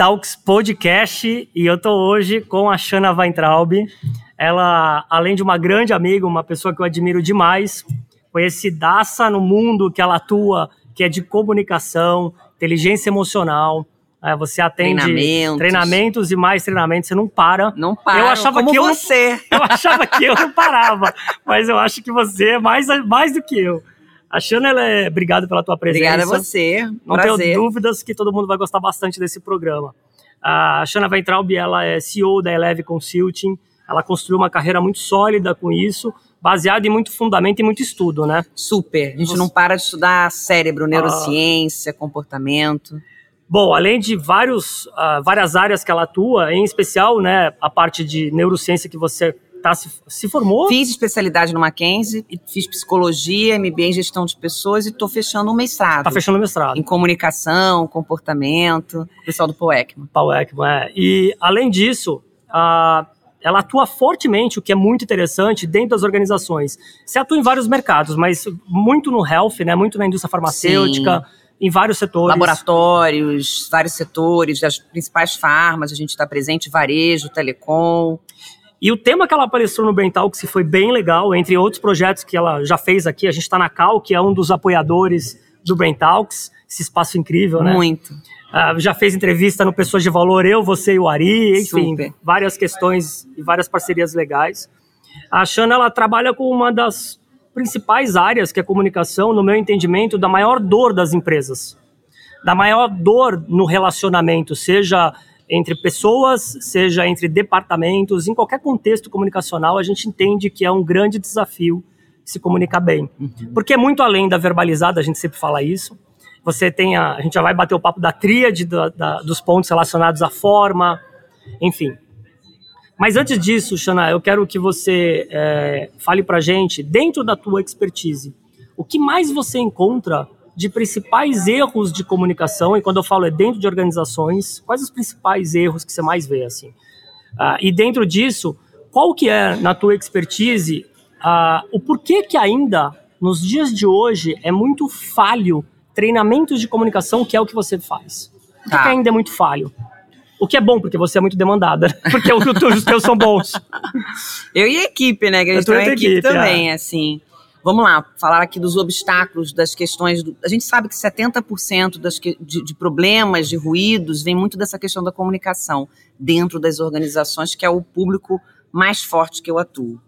Talks Podcast e eu tô hoje com a Shana Weintraub. Ela, além de uma grande amiga, uma pessoa que eu admiro demais, conhecidaça no mundo que ela atua, que é de comunicação, inteligência emocional. É, você atende treinamentos. treinamentos e mais treinamentos, você não para. Não para. Eu achava como que eu não- você. Eu achava que eu não parava, mas eu acho que você é mais, mais do que eu. A ela é, obrigado pela tua presença. Obrigada a você. Não Prazer. tenho dúvidas que todo mundo vai gostar bastante desse programa. A Shana Weintraub, ela é CEO da Eleve Consulting. Ela construiu uma carreira muito sólida com isso, baseada em muito fundamento e muito estudo, né? Super. A gente Você- não para de estudar cérebro, neurociência, comportamento. Bom, além de vários, ah, várias áreas que ela atua, em especial, né, a parte de neurociência que você tá, se, se formou. Fiz especialidade no Mackenzie, fiz psicologia, MBA em gestão de pessoas e estou fechando um mestrado. Tá fechando o mestrado. Em comunicação, comportamento, o pessoal do POECMA. Paul Ekman, é. E, além disso, a- ela atua fortemente, o que é muito interessante, dentro das organizações. Você atua em vários mercados, mas muito no health, né? Muito na indústria farmacêutica, em vários setores. Laboratórios, vários setores, das principais farmas, a gente está presente, varejo, telecom. E o tema que ela apareceu no Brain Talks foi bem legal, entre outros projetos que ela já fez aqui. A gente está na Cal, que é um dos apoiadores do Brain Talks, esse espaço incrível, né? Muito. Ah, já fez entrevista no Pessoas de Valor, eu, você e o Ari, enfim, Super. várias questões e várias parcerias legais. A Xana, ela trabalha com uma das principais áreas, que é a comunicação, no meu entendimento, da maior dor das empresas. Da maior dor no relacionamento, seja entre pessoas, seja entre departamentos, em qualquer contexto comunicacional, a gente entende que é um grande desafio se comunicar bem. Porque é muito além da verbalizada, a gente sempre fala isso. Você tem a, a gente já vai bater o papo da tríade da- da- dos pontos relacionados à forma, enfim. Mas antes disso, Xana, eu quero que você é, fale pra gente, dentro da tua expertise, o que mais você encontra de principais erros de comunicação, e quando eu falo é dentro de organizações, quais os principais erros que você mais vê, assim? Ah, e dentro disso, qual que é, na tua expertise, ah, o porquê que ainda, nos dias de hoje, é muito falho treinamentos de comunicação, que é o que você faz? Por que, Tá. que ainda é muito falho? O que é bom, porque você é muito demandada, porque o- os teus são bons. Eu e a equipe, né? Que a Eu gente tem equipe, equipe, é. também, assim. Vamos lá, falar aqui dos obstáculos, das questões. do- a gente sabe que 70% das que- de, de problemas, de ruídos, vem muito dessa questão da comunicação dentro das organizações, que é o público mais forte que eu atuo.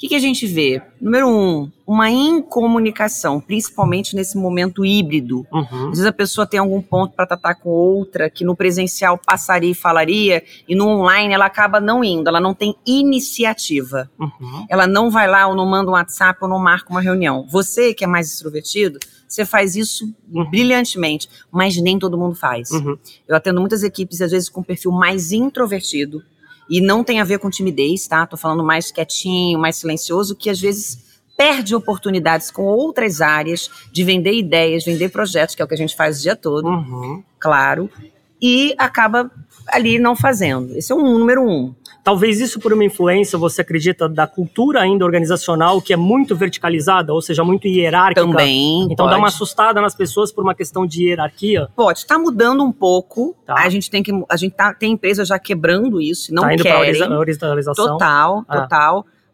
O que, que a gente vê? Número um, uma incomunicação, principalmente nesse momento híbrido. Uhum. Às vezes a pessoa tem algum ponto para tratar com outra, que no presencial passaria e falaria, e no online ela acaba não indo, ela não tem iniciativa. Uhum. Ela não vai lá ou não manda um WhatsApp ou não marca uma reunião. Você que é mais extrovertido, você faz isso brilhantemente, mas nem todo mundo faz. Uhum. Eu atendo muitas equipes, às vezes, com perfil mais introvertido, e não tem a ver com timidez, tá? Tô falando mais quietinho, mais silencioso, que às vezes perde oportunidades com outras áreas de vender ideias, vender projetos, que é o que a gente faz o dia todo, Uhum. claro, e acaba ali não fazendo. Esse é o número um. Talvez isso por uma influência, você acredita, da cultura ainda organizacional, que é muito verticalizada, ou seja, muito hierárquica. Também. Então dá pode. uma assustada nas pessoas por uma questão de hierarquia. Pode, está mudando um pouco. Tá. A gente tem que. A gente tá, tem empresas já quebrando isso, não tá indo querem. para a horizontalização. Total, Ah.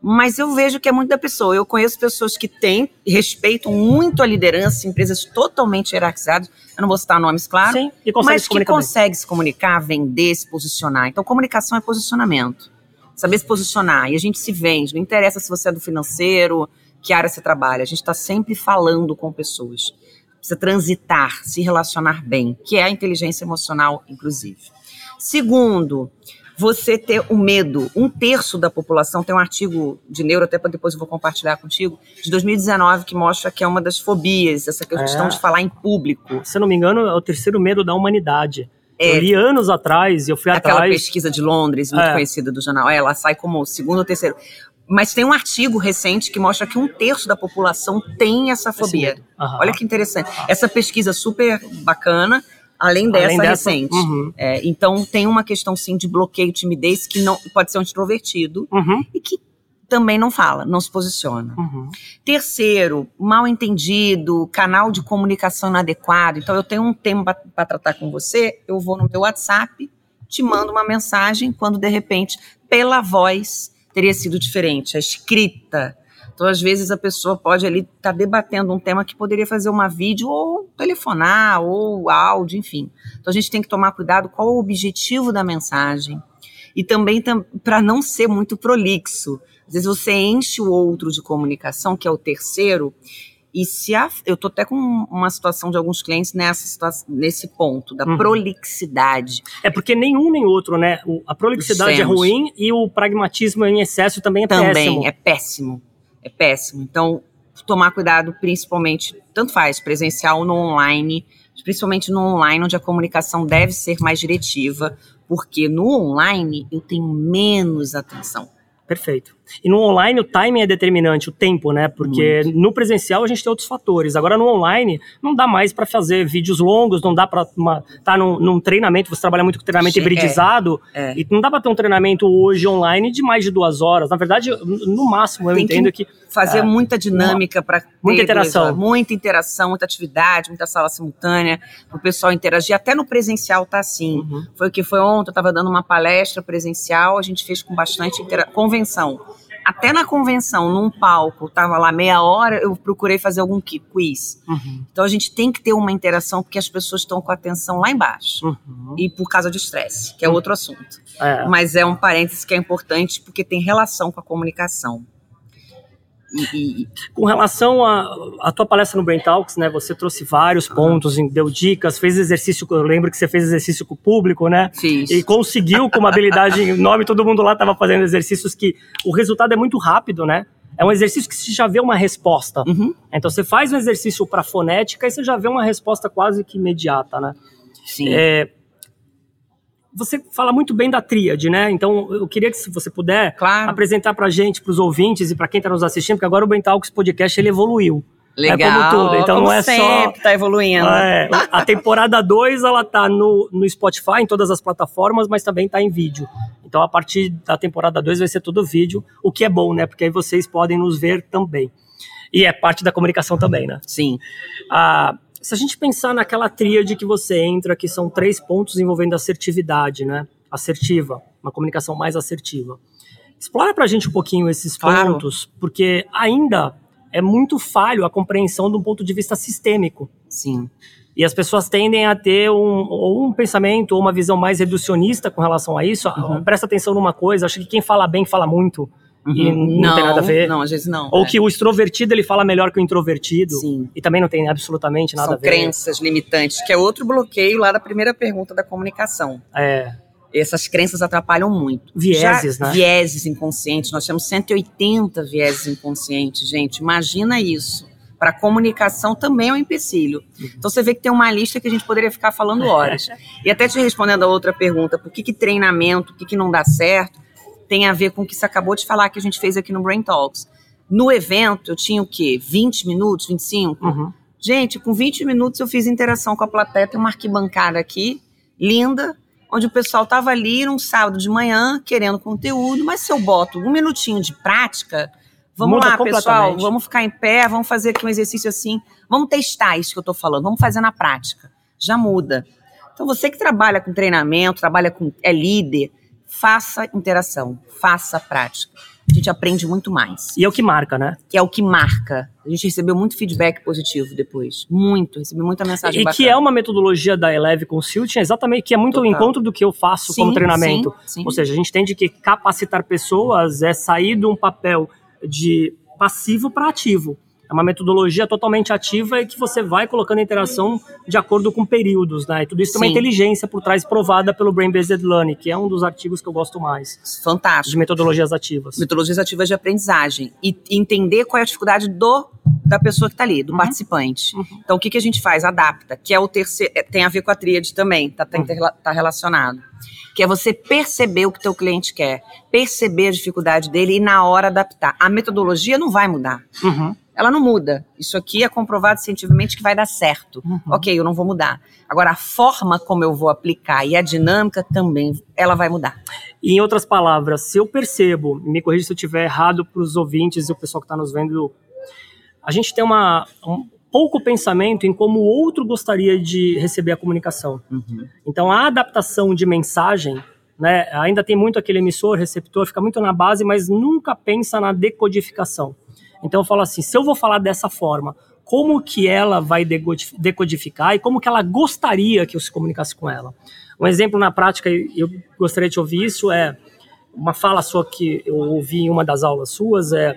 Mas eu vejo que é muito da pessoa. Eu conheço pessoas que têm, respeitam muito a liderança, empresas totalmente hierarquizadas. Eu não vou citar nomes, claro. Sim, e mas que consegue se comunicar, vender, se posicionar. Então, comunicação é posicionamento. Saber se posicionar. E a gente se vende. Não interessa se você é do financeiro, que área você trabalha. A gente está sempre falando com pessoas. Precisa transitar, se relacionar bem, que é a inteligência emocional, inclusive. Segundo, você ter o medo. Um terço da população tem um artigo de neuro, até para depois eu vou compartilhar contigo, de 2019, que mostra que é uma das fobias, essa questão É. de falar em público. Se eu não me engano, é o terceiro medo da humanidade. É. Eu li anos atrás, e eu fui Aquela atrás. pesquisa de Londres, muito É. conhecida do jornal, ela sai como o segundo ou terceiro. Mas tem um artigo recente que mostra que um terço da população tem essa fobia. Aham. Olha que interessante. Essa pesquisa super bacana, além dessa, Além dessa, recente. uhum. É, então tem uma questão sim de bloqueio, timidez, que não pode ser um extrovertido Uhum. e que também não fala, não se posiciona. Uhum. Terceiro, mal entendido, canal de comunicação inadequado. Então, eu tenho um tema para tratar com você, eu vou no meu WhatsApp, te mando uma mensagem, quando de repente, pela voz, teria sido diferente. A escrita. Então, às vezes, a pessoa pode ali estar tá debatendo um tema que poderia fazer uma vídeo ou telefonar, ou áudio, enfim. Então, a gente tem que tomar cuidado qual o objetivo da mensagem. E também para não ser muito prolixo. Às vezes você enche o outro de comunicação, que é o terceiro, e se a, eu estou até com uma situação de alguns clientes nessa situação, nesse ponto da uhum. prolixidade. É porque nenhum nem outro, né? O, a prolixidade é ruim e o pragmatismo em excesso também é também péssimo. Também é péssimo. É péssimo. Então, tomar cuidado principalmente, tanto faz, presencial ou no online, principalmente no online, onde a comunicação deve ser mais diretiva, porque no online eu tenho menos atenção. Perfeito. E no online o timing é determinante, o tempo, né? Porque Muito. no presencial a gente tem outros fatores. Agora no online não dá mais para fazer vídeos longos, não dá para estar tá num, num, treinamento, você trabalha muito com treinamento hibridizado, é, é. e não dá para ter um treinamento hoje online de mais de duas horas. Na verdade, no máximo eu tem entendo que, que fazer é, muita dinâmica para muita interação, muita interação, muita atividade, muita sala simultânea, para o pessoal interagir. Até no presencial tá assim. Uhum. Foi o que foi ontem, eu estava dando uma palestra presencial, a gente fez com bastante convenção até na convenção, num palco, tava lá meia hora, eu procurei fazer algum quiz. Uhum. Então a gente tem que ter uma interação porque as pessoas estão com a atenção lá embaixo. Uhum. E por causa de estresse, que é outro assunto. É. Mas é um parênteses que é importante porque tem relação com a comunicação. E, e, com relação à tua palestra no Brain Talks, né? Você trouxe vários pontos, deu dicas, fez exercício. Eu lembro que você fez exercício com o público, né? Fiz. E conseguiu com uma habilidade enorme. Todo mundo lá estava fazendo exercícios que o resultado é muito rápido, né? É um exercício que você já vê uma resposta. Uhum. Então você faz um exercício para fonética e você já vê uma resposta quase que imediata, né? Sim. É, você fala muito bem da tríade, né? Então, eu queria que se você puder claro. apresentar para a gente, para os ouvintes e para quem está nos assistindo, porque agora o Bentalks Podcast ele evoluiu. Legal. É como tudo. Então como não é sempre, só. tá evoluindo. É, a temporada 2 ela tá no, no Spotify, em todas as plataformas, mas também tá em vídeo. Então a partir da temporada 2 vai ser todo vídeo, o que é bom, né? Porque aí vocês podem nos ver também. E é parte da comunicação também, né? Sim. Ah, se a gente pensar naquela tríade que você entra, que são três pontos envolvendo assertividade, né? Assertiva, uma comunicação mais assertiva. Explora pra gente um pouquinho esses claro. pontos, porque ainda é muito falho a compreensão de um ponto de vista sistêmico. Sim. E as pessoas tendem a ter um, ou um pensamento ou uma visão mais reducionista com relação a isso. Uhum. Presta atenção numa coisa, acho que quem fala bem fala muito. Uhum. E não, não, tem nada a ver. Não, às vezes não. Ou é. que o extrovertido ele fala melhor que o introvertido. Sim. E também não tem absolutamente nada São a ver. São crenças limitantes, que é outro bloqueio lá da primeira pergunta da comunicação. É. Essas crenças atrapalham muito. Vieses, Já, né? Vieses inconscientes. Nós temos 180 vieses inconscientes, gente. Imagina isso. Para comunicação também é um empecilho. Uhum. Então você vê que tem uma lista que a gente poderia ficar falando horas. e até te respondendo a outra pergunta, por que, que treinamento, por que, que não dá certo? Tem a ver com o que você acabou de falar que a gente fez aqui no Brain Talks. No evento, eu tinha o quê? 20 minutos, 25? Uhum. Gente, com 20 minutos eu fiz interação com a plateia, tem uma arquibancada aqui, linda, onde o pessoal estava ali num sábado de manhã, querendo conteúdo, mas se eu boto um minutinho de prática, vamos Muda lá, pessoal, vamos ficar em pé, vamos fazer aqui um exercício assim, vamos testar isso que eu estou falando, vamos fazer na prática. Já muda. Então, você que trabalha com treinamento, trabalha com, é líder, faça interação, faça prática. A gente aprende muito mais. E é o que marca, né? Que é o que marca. A gente recebeu muito feedback positivo depois. Muito. Recebi muita mensagem E bacana. que é uma metodologia da Eleve Consulting, exatamente, que é muito Total. o encontro do que eu faço sim, como treinamento. Sim, sim. Ou seja, a gente entende que capacitar pessoas é sair de um papel de passivo para ativo. É uma metodologia totalmente ativa e que você vai colocando a interação de acordo com períodos, né? E tudo isso tem uma inteligência por trás provada pelo Brain Based Learning, que é um dos artigos que eu gosto mais. Fantástico. De metodologias ativas. Metodologias ativas de aprendizagem. E entender qual é a dificuldade do da pessoa que está ali, do uhum. participante. Uhum. Então, o que, que a gente faz? Adapta, que é o terceiro, é, tem a ver com a tríade também, tá, tá, uhum. tá relacionado. Que é você perceber o que teu cliente quer, perceber a dificuldade dele e na hora adaptar. A metodologia não vai mudar. Uhum ela não muda. Isso aqui é comprovado cientificamente que vai dar certo. Uhum. Ok, eu não vou mudar. Agora, a forma como eu vou aplicar e a dinâmica também, ela vai mudar. E, em outras palavras, se eu percebo, me corrija se eu estiver errado para os ouvintes e o pessoal que está nos vendo, a gente tem uma, um pouco pensamento em como o outro gostaria de receber a comunicação. Uhum. Então, a adaptação de mensagem né, ainda tem muito aquele emissor, receptor, fica muito na base, mas nunca pensa na decodificação. Então eu falo assim, se eu vou falar dessa forma, como que ela vai decodificar e como que ela gostaria que eu se comunicasse com ela. Um exemplo na prática, eu gostaria de ouvir isso, é uma fala sua que eu ouvi em uma das aulas suas, é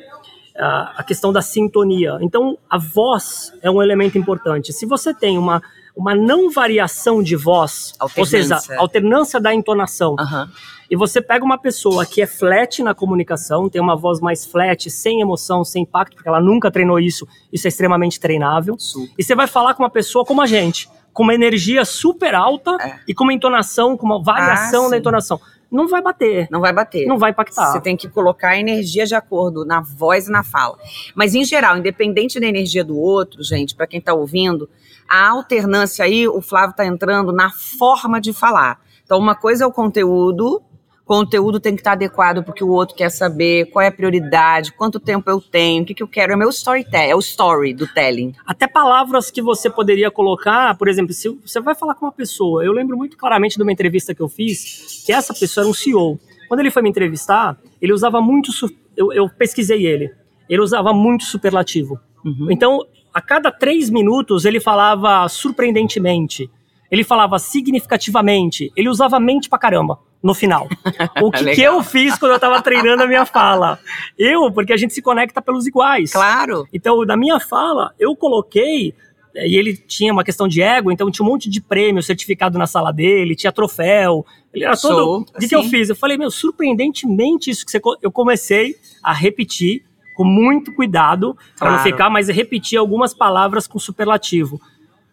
a questão da sintonia. Então, a voz é um elemento importante. Se você tem uma, uma não variação de voz, ou seja, alternância da entonação, uhum e você pega uma pessoa que é flat na comunicação, tem uma voz mais flat, sem emoção, sem impacto, porque ela nunca treinou isso, isso é extremamente treinável. Super. E você vai falar com uma pessoa como a gente, com uma energia super alta é. e com uma entonação, com uma variação ah, da entonação. Não vai bater. Não vai bater. Não vai impactar. Você tem que colocar a energia de acordo na voz e na fala. Mas, em geral, independente da energia do outro, gente, para quem está ouvindo, a alternância aí, o Flávio está entrando na forma de falar. Então, uma coisa é o conteúdo, conteúdo tem que estar adequado porque o outro quer saber, qual é a prioridade, quanto tempo eu tenho, o que, que eu quero. É o meu storytelling, é o story do telling. Até palavras que você poderia colocar, por exemplo, se você vai falar com uma pessoa, eu lembro muito claramente de uma entrevista que eu fiz, que essa pessoa era um CEO. Quando ele foi me entrevistar, ele usava muito, eu, eu pesquisei ele, ele usava muito superlativo. Uhum. Então, a cada três minutos ele falava surpreendentemente, ele falava significativamente, ele usava mente pra caramba no final. O que, que, eu fiz quando eu estava treinando a minha fala? Eu, porque a gente se conecta pelos iguais. Claro. Então, na minha fala, eu coloquei e ele tinha uma questão de ego, então tinha um monte de prêmio certificado na sala dele, tinha troféu. Ele era todo. O que, que eu fiz? Eu falei, meu, surpreendentemente, isso que você. Eu comecei a repetir com muito cuidado, para não ficar, mas repetir algumas palavras com superlativo.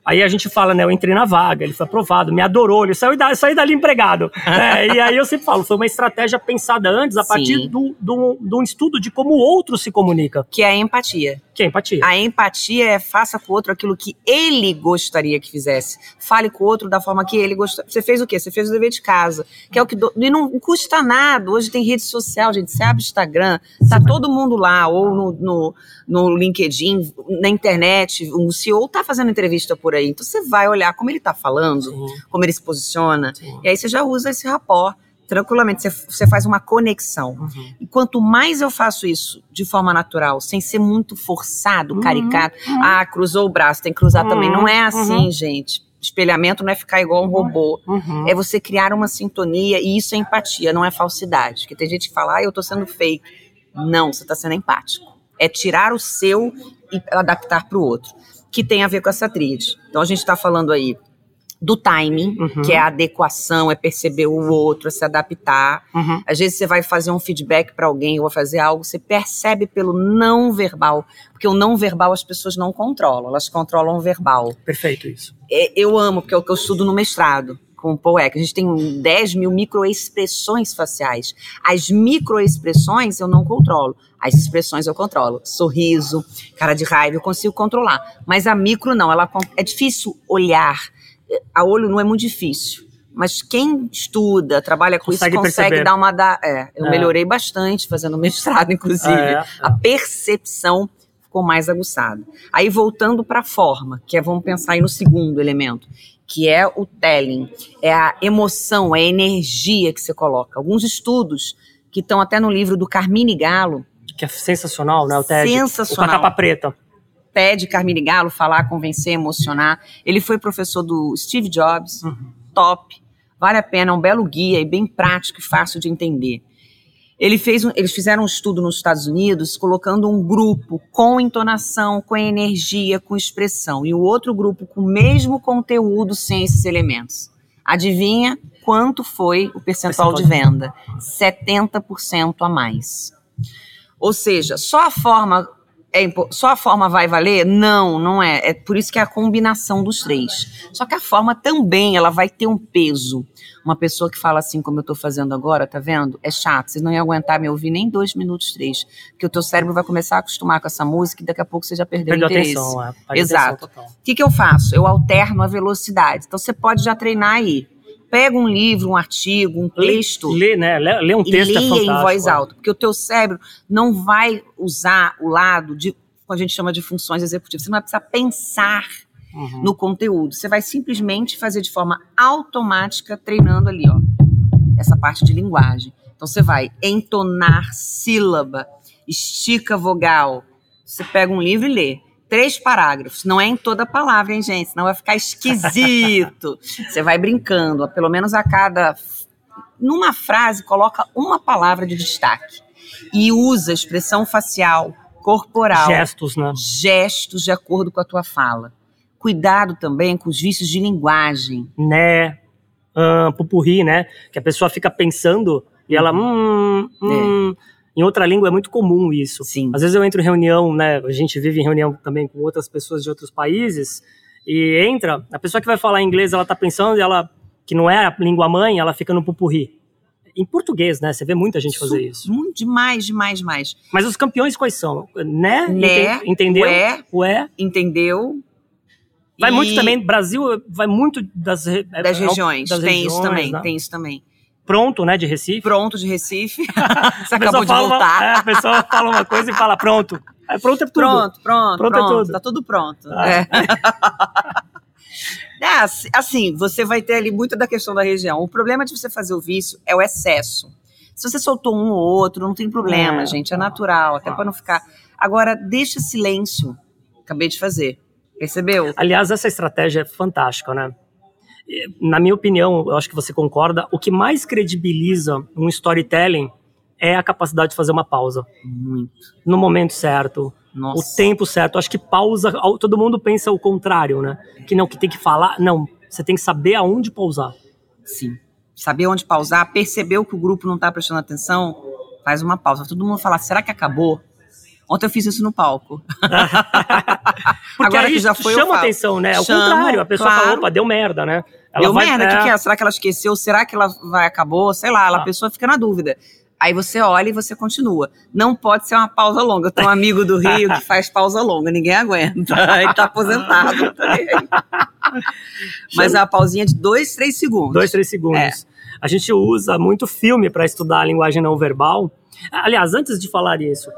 Aí a gente fala, né? Eu entrei na vaga, ele foi aprovado, me adorou, ele saiu, da, saiu dali empregado. é, e aí eu sempre falo, foi uma estratégia pensada antes, a partir do, do, do estudo de como o outro se comunica. Que é a empatia. Que é a empatia. A empatia é faça com o outro aquilo que ele gostaria que fizesse. Fale com o outro da forma que ele gostaria. Você fez o quê? Você fez o dever de casa. Que é o que. Do... E não custa nada. Hoje tem rede social, gente. Você abre Instagram, tá todo mundo lá, ou no, no, no LinkedIn, na internet. O CEO tá fazendo entrevista por aí. Então você vai olhar como ele está falando, Sim. como ele se posiciona, Sim. e aí você já usa esse rapport tranquilamente, você, você faz uma conexão. Uhum. E quanto mais eu faço isso de forma natural, sem ser muito forçado, uhum. caricato, uhum. ah, cruzou o braço, tem que cruzar também. Não é uhum. assim, uhum. gente. Espelhamento não é ficar igual um robô. Uhum. É você criar uma sintonia, e isso é empatia, não é falsidade. Porque tem gente que fala, ah, eu tô sendo fake. Não, você está sendo empático. É tirar o seu e adaptar para o outro que tem a ver com essa tríade. Então a gente está falando aí do timing, uhum. que é a adequação, é perceber o outro, é se adaptar. Uhum. Às vezes você vai fazer um feedback para alguém ou fazer algo, você percebe pelo não verbal, porque o não verbal as pessoas não controlam, elas controlam o verbal. Perfeito isso. É, eu amo, porque é o que eu estudo no mestrado com o Eck. A gente tem 10 mil microexpressões faciais. As microexpressões eu não controlo. As expressões eu controlo. Sorriso, cara de raiva, eu consigo controlar. Mas a micro não. Ela é difícil olhar. A olho não é muito difícil. Mas quem estuda, trabalha com consegue isso, consegue perceber. dar uma. Da, é, eu é. melhorei bastante fazendo mestrado, inclusive. É, é. A percepção ficou mais aguçada. Aí voltando para a forma, que é, vamos pensar aí no segundo elemento, que é o telling, é a emoção, é a energia que você coloca. Alguns estudos que estão até no livro do Carmine Galo. Que é sensacional, né? O TED. Sensacional. O capa preta. TED Carmine Galo, falar, convencer, emocionar. Ele foi professor do Steve Jobs, uhum. top. Vale a pena, é um belo guia e bem prático e fácil de entender. Ele fez um, eles fizeram um estudo nos Estados Unidos colocando um grupo com entonação, com energia, com expressão, e o outro grupo com o mesmo conteúdo sem esses elementos. Adivinha quanto foi o percentual, percentual de venda? 70% a mais. Ou seja, só a forma é só a forma vai valer? Não, não é. É por isso que é a combinação dos três. Só que a forma também, ela vai ter um peso. Uma pessoa que fala assim, como eu tô fazendo agora, tá vendo? É chato, vocês não iam aguentar me ouvir nem dois minutos, três. Porque o teu cérebro vai começar a acostumar com essa música e daqui a pouco você já perdeu Perdeu o interesse. atenção, é. Exato. O que, que eu faço? Eu alterno a velocidade. Então você pode já treinar aí. Pega um livro, um artigo, um Lê- texto Lê, né? Lê, lê um e texto é leia fantástico. em voz é. alta, porque o teu cérebro não vai usar o lado de, como a gente chama de funções executivas, você não vai precisar pensar Uhum. no conteúdo, você vai simplesmente fazer de forma automática, treinando ali, ó, essa parte de linguagem. Então você vai entonar sílaba, estica vogal, você pega um livro e lê. Três parágrafos, não é em toda palavra, hein, gente? Senão vai ficar esquisito. Você vai brincando, pelo menos a cada numa frase, coloca uma palavra de destaque e usa expressão facial, corporal, Gestos, né? gestos de acordo com a tua fala. Cuidado também com os vícios de linguagem. Né? Ah, pupurri, né? Que a pessoa fica pensando e ela. Hum, hum. Em outra língua é muito comum isso. Sim. Às vezes eu entro em reunião, né? A gente vive em reunião também com outras pessoas de outros países e entra, a pessoa que vai falar inglês, ela tá pensando e ela que não é a língua mãe, ela fica no pupurri. Em português, né? Você vê muita gente fazer isso. Muito demais, demais, demais. Mas os campeões quais são? Né? Né, Enten- Entendeu? ué. Ué. Entendeu? Vai E muito também, Brasil vai muito das, das é, regiões. das tem isso regiões, também, né? tem isso também. Pronto, né, de Recife. Pronto de Recife. Você acabou de fala uma- voltar. é, a pessoa fala uma coisa e fala pronto. É, pronto é tudo. Pronto, pronto, Pronto pronto. é tudo. Tá tudo pronto. Ah. É. É, assim- você vai ter ali muito da questão da região. O problema de você fazer o vício é o excesso. Se você soltou um ou outro, não tem problema, É. gente. É natural, até para não ficar. Agora, deixa silêncio. Acabei de fazer. Percebeu? Aliás, essa estratégia é fantástica, né? Na minha opinião, eu acho que você concorda, o que mais credibiliza um storytelling é a capacidade de fazer uma pausa. Muito. No momento certo, Nossa. o tempo certo. Eu acho que pausa, todo mundo pensa o contrário, né? Que não, que tem que falar. Não, você tem que saber aonde pausar. Sim. Saber onde pausar, percebeu que o grupo não está prestando atenção, faz uma pausa. Todo mundo fala, será que acabou? Ontem eu fiz isso no palco. Porque Agora aí que já foi, chama atenção, né? É o Chama, contrário. A pessoa claro. fala, opa, deu merda, né? Ela Deu vai- merda, o é, que, que é? Será que ela esqueceu? Será que ela vai acabou? Sei lá, ela, Ah. a pessoa fica na dúvida. Aí você olha e você continua. Não pode ser uma pausa longa. Eu tenho um amigo do Rio que faz pausa longa, ninguém aguenta. Ele tá aposentado. Mas é uma pausinha de dois, três segundos. Dois, três segundos. É. A gente usa muito filme para estudar a linguagem não verbal. Aliás, antes de falar isso,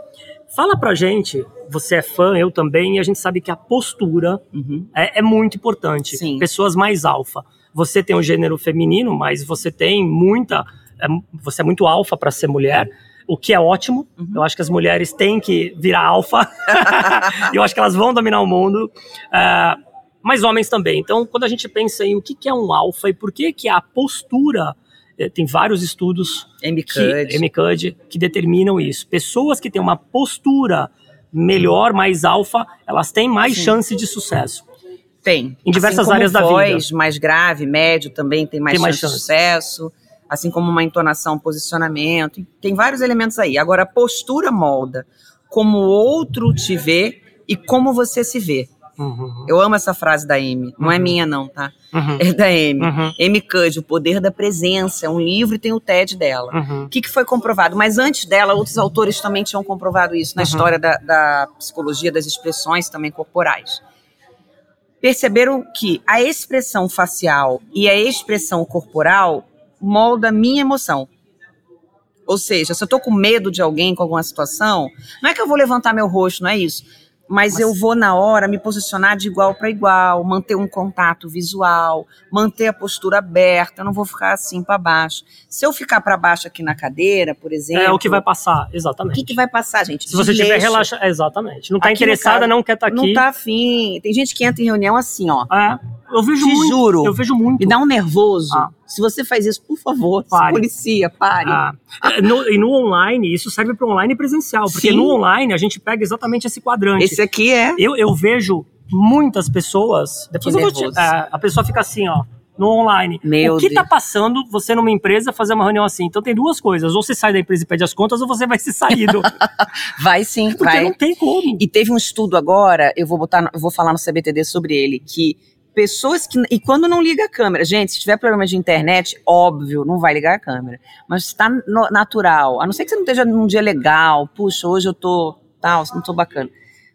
fala pra gente, você é fã, eu também, e a gente sabe que a postura Uhum. é, é muito importante. Sim. Pessoas mais alfa. Você tem um gênero feminino, mas você tem muita. é, você é muito alfa para ser mulher. O que é ótimo. Uhum. Eu acho que as mulheres têm que virar alfa. eu acho que elas vão dominar o mundo. É, mas homens também. Então, quando a gente pensa em o que que é um alfa e por que que a postura, eh, tem vários estudos MCUD. que, MCUD, que determinam isso. Pessoas que têm uma postura melhor, mais alfa, elas têm mais Sim. chance de sucesso. Tem. Em diversas Assim áreas da voz mais grave, médio também tem mais Tem mais chance de sucesso. Assim como uma entonação, posicionamento. Tem vários elementos aí. Agora, a postura molda como o outro te vê e como você se vê. Uhum, Eu amo essa frase da Amy. Não é Uhum. minha, não, tá? uhum, É da Amy. uhum, Amy Cuddy, O Poder da Presença. É um livro e tem o TED dela. uhum. O que, que foi comprovado? Mas antes dela, outros autores também tinham comprovado isso na Uhum. história da, da psicologia das expressões também corporais. Perceberam que a expressão facial e a expressão corporal molda a minha emoção. Ou seja, se eu tô com medo de alguém com alguma situação, não é que eu vou levantar meu rosto, não é isso. Mas, Mas- eu vou, na hora, me posicionar de igual para igual, manter um contato visual, manter a postura aberta, eu não vou ficar assim para baixo. Se eu ficar para baixo aqui na cadeira, por exemplo. É o que vai passar, O exatamente. que, que vai passar, gente? Se você estiver Desleixo. relaxado, exatamente. Não tá no interessada, caso, não quer estar aqui. Não tá afim. Tem gente que entra em reunião assim, ó. É, eu vejo Te muito. juro. Eu vejo muito. Me dá um nervoso. Ah. Se você faz isso, por favor, se Pare. policia, pare. Ah, é, no- e no online, isso serve para online presencial, porque Sim. no online a gente pega exatamente esse quadrante. Esse aqui é. Eu, eu vejo muitas pessoas. Depois eu vou te, é, a pessoa fica assim, ó. no online. Meu o que está passando você numa empresa fazer uma reunião assim? Então tem duas coisas. Ou você sai da empresa e pede as contas, ou você vai ser saído. Vai sim, Porque vai. não tem como. E teve um estudo agora, eu vou botar, eu vou falar no CBTD sobre ele, que pessoas que e quando não liga a câmera, gente, se tiver problema de internet, óbvio, não vai ligar a câmera, mas está natural, a não ser que você não esteja num dia legal, puxa, hoje eu tô tal, não tô bacana.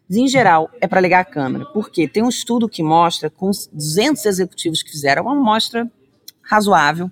Mas em geral é para ligar a câmera, porque tem um estudo que mostra com os 200 executivos que fizeram uma amostra razoável,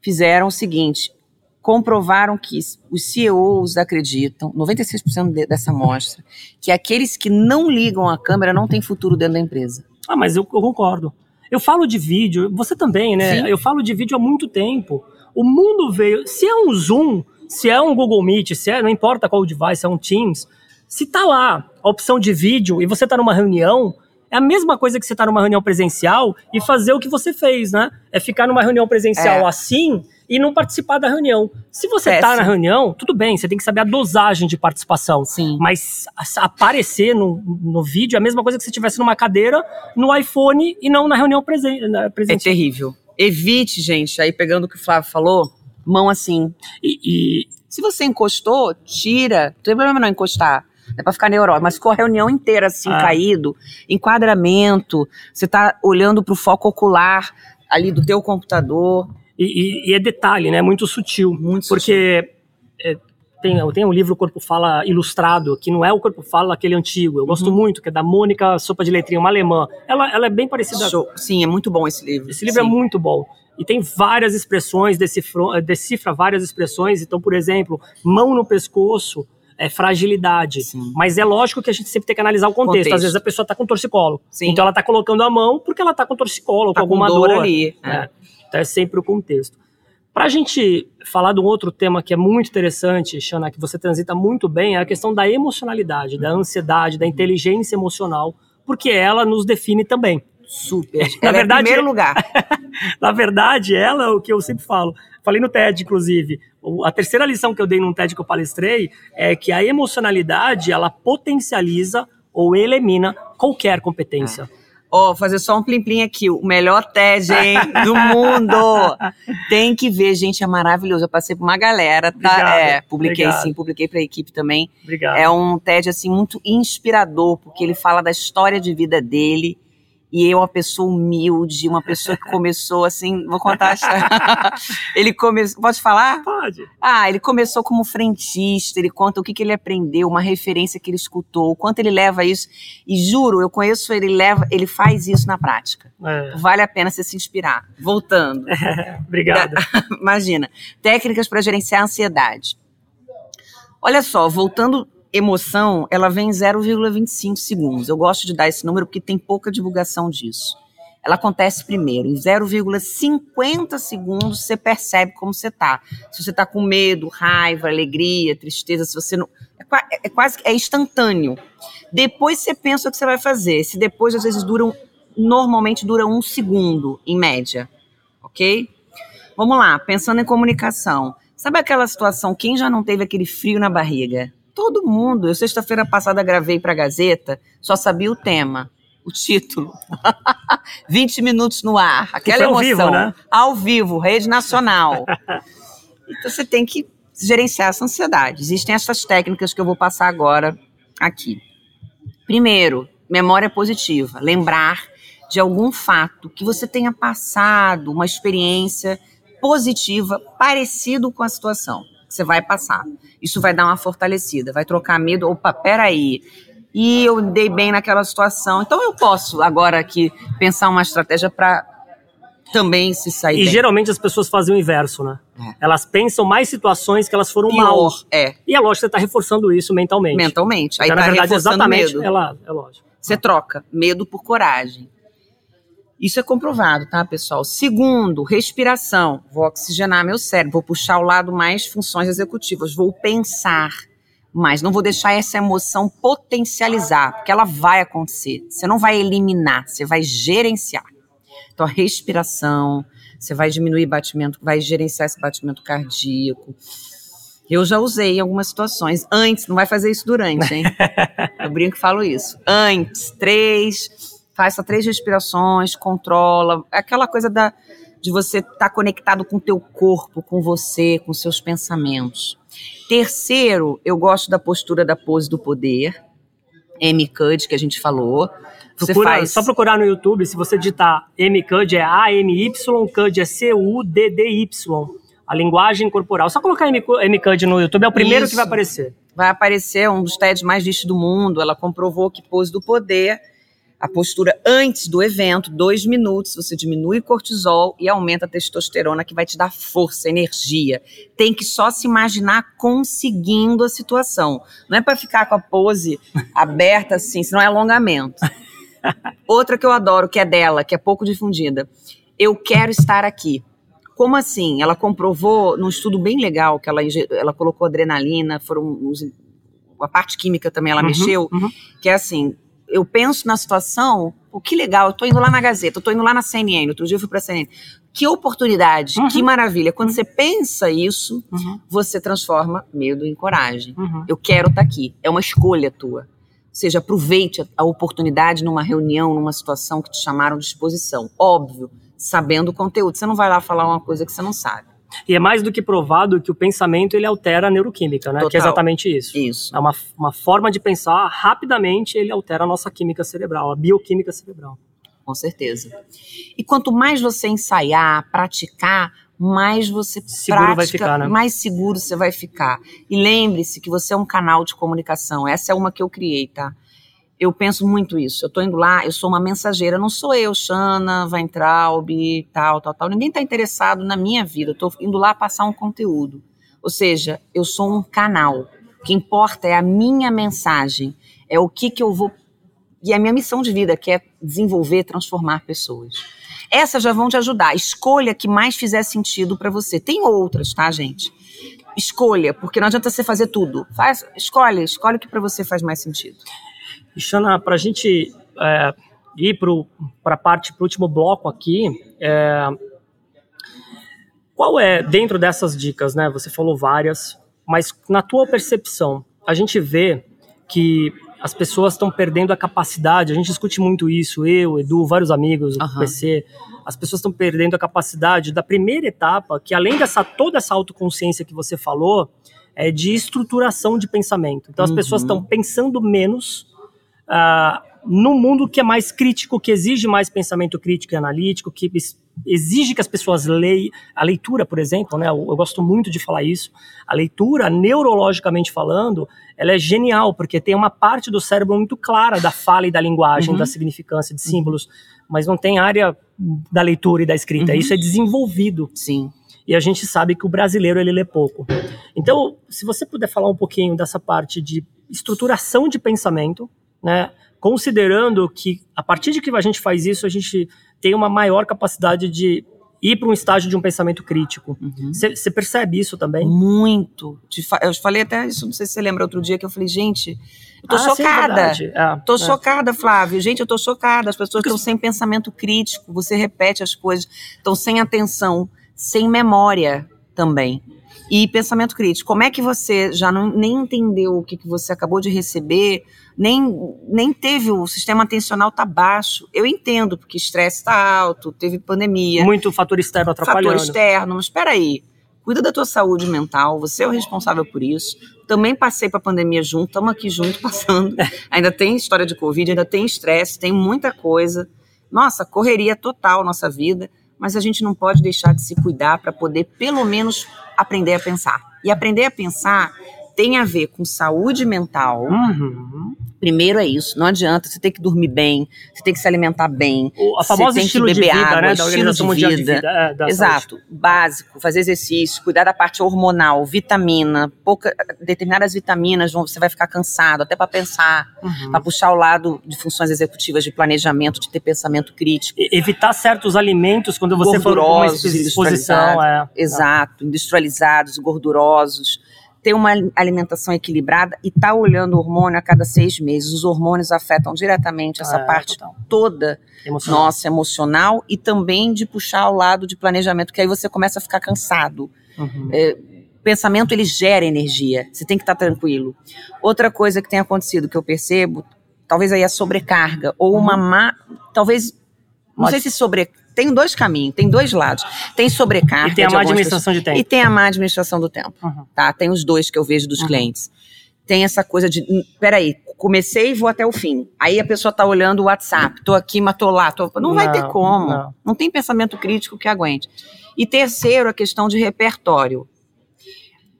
fizeram o seguinte, comprovaram que os CEOs acreditam, 96% de- dessa amostra, que aqueles que não ligam a câmera não têm futuro dentro da empresa. Ah, mas eu, eu concordo. Eu falo de vídeo, você também, né? Sim. Eu falo de vídeo há muito tempo. O mundo veio. Se é um Zoom, se é um Google Meet, se é, não importa qual device, é um Teams, se tá lá a opção de vídeo e você tá numa reunião, é a mesma coisa que você tá numa reunião presencial e fazer o que você fez, né? É ficar numa reunião presencial É. assim e não participar da reunião. Se você tá Péssimo. na reunião, tudo bem, você tem que saber a dosagem de participação. Sim. Mas aparecer no, no vídeo é a mesma coisa que se estivesse numa cadeira no iPhone e não na reunião presen na É terrível. Evite, gente, aí pegando o que o Flávio falou, mão assim. E, e- Se você encostou, tira. Não tem problema não encostar. É pra ficar neurótico. Mas ficou a reunião inteira assim, Ah. caído, enquadramento, você tá olhando pro foco ocular ali do teu computador. E- e- e é detalhe, né? Muito sutil. Muito Porque é, tem, tem um livro Corpo Fala ilustrado, que não é o Corpo Fala aquele antigo. Eu Uhum. gosto muito, que é da Mônica Sopa de Letrinha, uma alemã. Ela, ela é bem parecida. Sim, é muito bom esse livro. Esse livro Sim. é muito bom. E tem várias expressões, decifra, decifra várias expressões. Então, por exemplo, mão no pescoço é fragilidade. Sim. Mas é lógico que a gente sempre tem que analisar o contexto. Contexto. Às vezes a pessoa está com torcicolo. Sim. Então ela está colocando a mão porque ela está com torcicolo, Tá com alguma dor dor. ali. É. É. Então é sempre o contexto. Para a gente falar de um outro tema que é muito interessante, Xana, que você transita muito bem, é a questão da emocionalidade, da ansiedade, da inteligência emocional, porque ela nos define também. Super. Na Ela é verdade, em primeiro lugar. Na verdade, ela é o que eu sempre falo. Falei no TED, inclusive. A terceira lição que eu dei num TED que eu palestrei é que a emocionalidade, ela potencializa ou elimina qualquer competência. Ó, fazer só um plim-plim aqui. O melhor TED, hein, do mundo. Tem que ver, gente, é maravilhoso. Eu passei por uma galera, tá? Obrigado, é, publiquei obrigado. sim, publiquei pra equipe também. Obrigado. É um TED, assim, muito inspirador, porque ele fala da história de vida dele. E eu, uma pessoa humilde, uma pessoa que começou assim, vou contar a história. ele começou, pode falar? Pode. Ah, ele começou como frentista, ele conta o que, que ele aprendeu, uma referência que ele escutou, o quanto ele leva isso. E juro, eu conheço ele, leva, ele faz isso na prática. É, Vale a pena você se inspirar. Voltando. obrigado. Imagina, técnicas para gerenciar a ansiedade. Olha só, voltando emoção, ela vem em 0,25 segundos. Eu gosto de dar esse número porque tem pouca divulgação disso. Ela acontece primeiro, em 0,50 segundos você percebe como você tá. Se você tá com medo, raiva, alegria, tristeza, se você não. É, qua- é quase é instantâneo. Depois você pensa o que você vai fazer. Se depois, às vezes, dura um- normalmente dura um segundo, em média. Ok? Vamos lá, pensando em comunicação. Sabe aquela situação, quem já não teve aquele frio na barriga? Todo mundo. Eu, sexta-feira passada, gravei para a Gazeta, só sabia o tema, o título. 20 minutos no ar, aquela foi ao emoção. vivo, né? Ao vivo, rede nacional. então você tem que gerenciar essa ansiedade. Existem essas técnicas que eu vou passar agora aqui. Primeiro, memória positiva. Lembrar de algum fato que você tenha passado, uma experiência positiva parecido com a situação que você vai passar. Isso vai dar uma fortalecida, vai trocar medo. Opa, peraí. E eu dei bem naquela situação. Então eu posso agora aqui pensar uma estratégia para também se sair E bem. geralmente as pessoas fazem o inverso, né? É. Elas pensam mais situações que elas foram mal. Pior, é, E é lógico que você está reforçando isso mentalmente. mentalmente. Aí Então, tá na verdade, exatamente, medo. é, lá, é lógico. Você troca medo por coragem. Isso é comprovado, tá, pessoal? Segundo, respiração. Vou oxigenar meu cérebro, vou puxar o lado mais funções executivas, vou pensar mais, não vou deixar essa emoção potencializar, porque ela vai acontecer. Você não vai eliminar, você vai gerenciar. Então, a respiração, você vai diminuir batimento, vai gerenciar esse batimento cardíaco. Eu já usei em algumas situações. Antes, não vai fazer isso durante, hein? Eu brinco e falo isso. Antes, três, Faça três respirações, controla. Aquela coisa da, de você estar tá conectado com o teu corpo, com você, com seus pensamentos. Terceiro, eu gosto da postura da pose do poder, M-CUD, que a gente falou. Você Procura, faz... Só procurar no YouTube, se você digitar M-CUD, é A-M-Y, CUD é C-U-D-D-Y. A linguagem corporal. Só colocar M-CUD no YouTube, é o primeiro Isso. que vai aparecer. Vai aparecer um dos TEDs mais vistos do mundo. Ela comprovou que pose do poder a postura antes do evento, dois minutos, você diminui o cortisol e aumenta a testosterona, que vai te dar força, energia. Tem que só se imaginar conseguindo a situação. Não é para ficar com a pose aberta assim, senão é alongamento. Outra que eu adoro, que é dela, que é pouco difundida. Eu quero estar aqui. Como assim? Ela comprovou num estudo bem legal que ela, ela colocou adrenalina, foram a parte química também ela uhum, mexeu, uhum. que é assim, eu penso na situação, o que legal, eu tô indo lá na Gazeta, eu tô indo lá na CNN, outro dia eu fui pra CNN. Que oportunidade, uhum. que maravilha. Quando uhum. você pensa isso, uhum. você transforma medo em coragem. Uhum. Eu quero estar tá aqui. É uma escolha tua. Ou seja, aproveite a oportunidade numa reunião, numa situação que te chamaram de exposição. Óbvio, sabendo o conteúdo. Você não vai lá falar uma coisa que você não sabe. E é mais do que provado que o pensamento ele altera a neuroquímica, né? Total. Que é exatamente isso. Isso. É uma, uma forma de pensar rapidamente, ele altera a nossa química cerebral, a bioquímica cerebral. Com certeza. E quanto mais você ensaiar, praticar, mais você seguro prática, vai ficar, né? mais seguro você vai ficar. E lembre-se que você é um canal de comunicação. Essa é uma que eu criei, tá? Eu penso muito isso. Eu estou indo lá, eu sou uma mensageira, não sou eu, Shana, Weintraub, tal, tal, tal. Ninguém está interessado na minha vida. Eu estou indo lá passar um conteúdo. Ou seja, eu sou um canal. O que importa é a minha mensagem, é o que, que eu vou. E a minha missão de vida, que é desenvolver, transformar pessoas. Essas já vão te ajudar. Escolha que mais fizer sentido para você. Tem outras, tá, gente? Escolha, porque não adianta você fazer tudo. Faz, escolhe, escolhe o que para você faz mais sentido. Xana, para a gente é, ir para a parte, para o último bloco aqui, é, qual é, dentro dessas dicas, né? Você falou várias, mas na tua percepção, a gente vê que as pessoas estão perdendo a capacidade, a gente discute muito isso, eu, Edu, vários amigos do uhum. PC, as pessoas estão perdendo a capacidade da primeira etapa, que além dessa toda essa autoconsciência que você falou, é de estruturação de pensamento. Então as uhum. pessoas estão pensando menos uh, num mundo que é mais crítico, que exige mais pensamento crítico e analítico, que exige que as pessoas leiam. A leitura, por exemplo, né, eu, eu, gosto muito de falar isso. A leitura, neurologicamente falando, ela é genial, porque tem uma parte do cérebro muito clara da fala e da linguagem, uhum. da significância de símbolos, mas não tem área da leitura e da escrita. Uhum. Isso é desenvolvido. Sim e a gente sabe que o brasileiro ele lê pouco. Então, se você puder falar um pouquinho dessa parte de estruturação de pensamento, né? Considerando que a partir de que a gente faz isso, a gente tem uma maior capacidade de ir para um estágio de um pensamento crítico. Você uhum. percebe isso também? Muito. Eu falei até isso, não sei se você lembra outro dia que eu falei, gente, eu tô ah, chocada. Sim, é, tô é. chocada, Flávio. Gente, eu tô chocada. As pessoas estão sem pensamento crítico, você repete as coisas, estão sem atenção, sem memória também. E pensamento crítico, como é que você já não, nem entendeu o que, que você acabou de receber, nem, nem teve, o sistema atencional tá baixo. Eu entendo, porque estresse está alto, teve pandemia. Muito fator externo atrapalhando. Fator externo, mas espera aí. Cuida da tua saúde mental, você é o responsável por isso. Também passei para a pandemia junto, estamos aqui junto passando. ainda tem história de Covid, ainda tem estresse, tem muita coisa. Nossa, correria total nossa vida mas a gente não pode deixar de se cuidar para poder, pelo menos, aprender a pensar. E aprender a pensar tem a ver com saúde mental. Uhum. Primeiro é isso, não adianta, você tem que dormir bem, você tem que se alimentar bem. O, a famosa você estilo tem que beber de vida, água, né, da Organização Mundial de Vida. É, Exato, saúde. básico, fazer exercício, cuidar da parte hormonal, vitamina, pouca, determinadas vitaminas, você vai ficar cansado, até para pensar, uhum. para puxar o lado de funções executivas, de planejamento, de ter pensamento crítico. E, evitar certos alimentos quando você for uma exposição. É. Exato, industrializados, gordurosos ter uma alimentação equilibrada e estar tá olhando o hormônio a cada seis meses. Os hormônios afetam diretamente essa é, parte total. toda emocional. nossa emocional e também de puxar ao lado de planejamento, que aí você começa a ficar cansado. Uhum. É, pensamento ele gera energia, você tem que estar tá tranquilo. Outra coisa que tem acontecido que eu percebo talvez aí a sobrecarga, ou uma Uhum. má. Talvez. Não sei se sobre. Tem dois caminhos, tem dois lados. Tem sobrecarga. E tem a má administração de tempo. E tem a má administração do tempo. Uhum. Tá? Tem os dois que eu vejo dos Uhum. clientes. Tem essa coisa de, hum, peraí, comecei e vou até o fim. Aí a pessoa tá olhando o WhatsApp, tô aqui, mas tô lá. Tô... Não, vai ter Não, como. não. Não. tem pensamento crítico que aguente. E terceiro, a questão de repertório.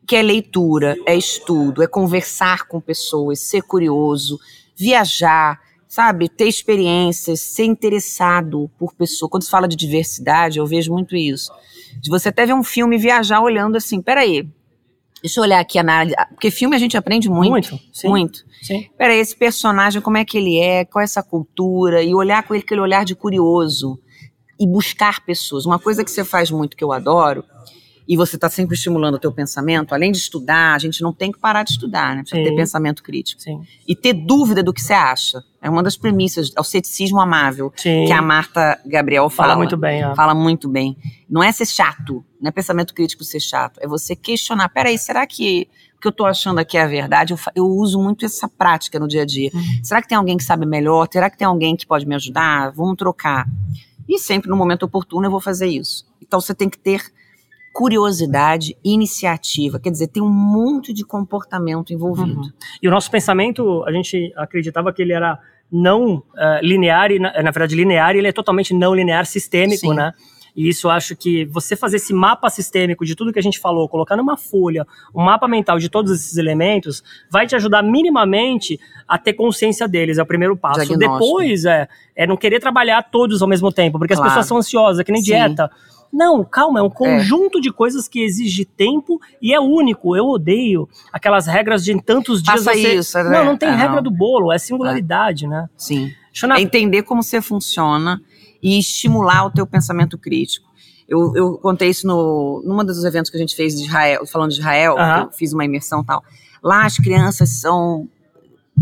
Que é leitura, é estudo, é conversar com pessoas, ser curioso, viajar, sabe? Ter experiências, ser interessado por pessoa. Quando se fala de diversidade, eu vejo muito isso. De você até ver um filme e viajar olhando assim, peraí, deixa eu olhar aqui a análise. Porque filme a gente aprende muito. Muito, sim. Muito. Sim. Peraí, esse personagem, como é que ele é, qual é essa cultura, e olhar com ele aquele olhar de curioso e buscar pessoas. Uma coisa que você faz muito que eu adoro, e você está sempre estimulando o teu pensamento, além de estudar, a gente não tem que parar de estudar, né? Precisa Sim. ter pensamento crítico. Sim. E ter dúvida do que você acha. É uma das premissas, é o ceticismo amável, Sim. que a Marta Gabriel fala. Fala muito bem. ó. Fala muito bem. Não é ser chato, não é pensamento crítico ser chato, é você questionar. Peraí, será que o que eu tô achando aqui é a verdade? Eu, eu uso muito essa prática no dia a dia. Uhum. Será que tem alguém que sabe melhor? Será que tem alguém que pode me ajudar? Vamos trocar. E sempre no momento oportuno eu vou fazer isso. Então você tem que ter curiosidade, iniciativa. Quer dizer, tem um monte de comportamento envolvido. Uhum. E o nosso pensamento, a gente acreditava que ele era não eh, linear, e na, na verdade linear, e ele é totalmente não linear, sistêmico, Sim. né? E isso acho que você fazer esse mapa sistêmico de tudo que a gente falou, colocar numa folha, um mapa mental de todos esses elementos, vai te ajudar minimamente a ter consciência deles, é o primeiro passo. Depois é, é não querer trabalhar todos ao mesmo tempo, porque Claro. as pessoas são ansiosas, que nem Sim. dieta. Não, calma, é um conjunto de coisas que exige tempo e é único. Eu odeio aquelas regras de em tantos dias Faça você... isso, né? Não, não tem É, regra não. do bolo, é singularidade, né? Sim. É entender como você funciona e estimular o teu pensamento crítico. Eu, eu contei isso no, num dos eventos que a gente fez de Israel, falando de Israel, que eu fiz uma imersão e tal. Lá as crianças são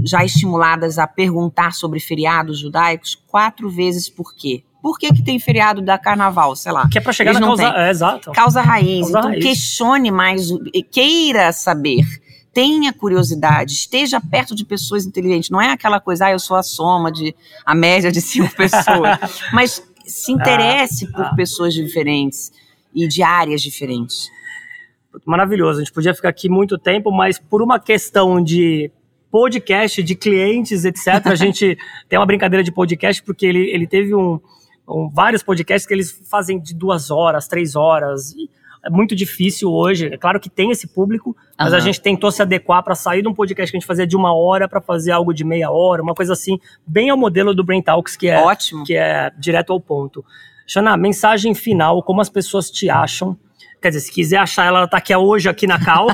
já estimuladas a perguntar sobre feriados judaicos quatro vezes por quê. Por que, que tem feriado da carnaval, sei lá? Que é pra chegar Eles na causa... É, exato. Causa raiz. Causa então raiz. questione mais, queira saber. Tenha curiosidade, esteja perto de pessoas inteligentes. Não é aquela coisa, ah, eu sou a soma de a média de cinco pessoas. Mas se interesse por ah. pessoas diferentes e de áreas diferentes. Maravilhoso. A gente podia ficar aqui muito tempo, mas por uma questão de podcast, de clientes, etc., a gente tem uma brincadeira de podcast, porque ele, ele teve um- vários podcasts que eles fazem de duas horas, três horas. É muito difícil hoje. É claro que tem esse público, mas a gente tentou se adequar para sair de um podcast que a gente fazia de uma hora para fazer algo de meia hora, uma coisa assim, bem ao modelo do Brain Talks, que é Ótimo. que é direto ao ponto. Xana, mensagem final, como as pessoas te acham. Quer dizer, se quiser achar ela, ela tá aqui hoje aqui na Cal.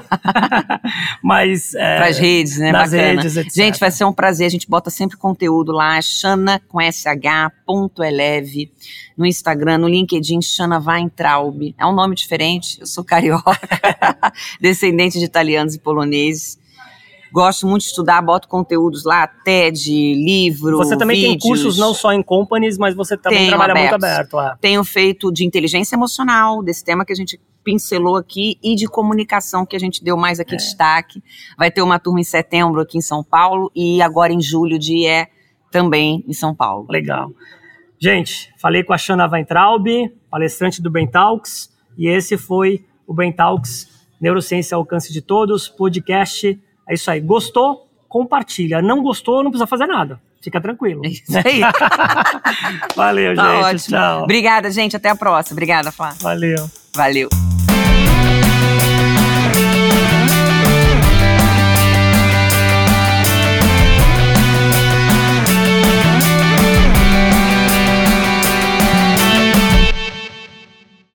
Mas. É, Para as redes, né? nas Bacana. redes, etc. Gente, vai ser um prazer. A gente bota sempre conteúdo lá. Xana com SH, ponto eleve. No Instagram, no LinkedIn, Xana Weintraub. É um nome diferente. Eu sou carioca, descendente de italianos e poloneses. Gosto muito de estudar, boto conteúdos lá, TED, livro, Você também tem vídeos. cursos não só em companies, mas você também Tenho trabalha muito aberto. É. Tenho feito de inteligência emocional, desse tema que a gente pincelou aqui, e de comunicação, que a gente deu mais É. aqui destaque. Vai ter uma turma em setembro aqui em São Paulo, e agora em julho de é também em São Paulo. Legal. Gente, falei com a Shana Weintraub, palestrante do Brain Talks, e esse foi o Brain Talks Neurociência ao Alcance de Todos, podcast. É isso aí. Gostou? Compartilha. Não gostou, não precisa fazer nada. Fica tranquilo. É isso aí. Valeu, Tá gente. ótimo. Tchau. Obrigada, gente. Até a próxima. Obrigada, Flávia. Valeu. Valeu.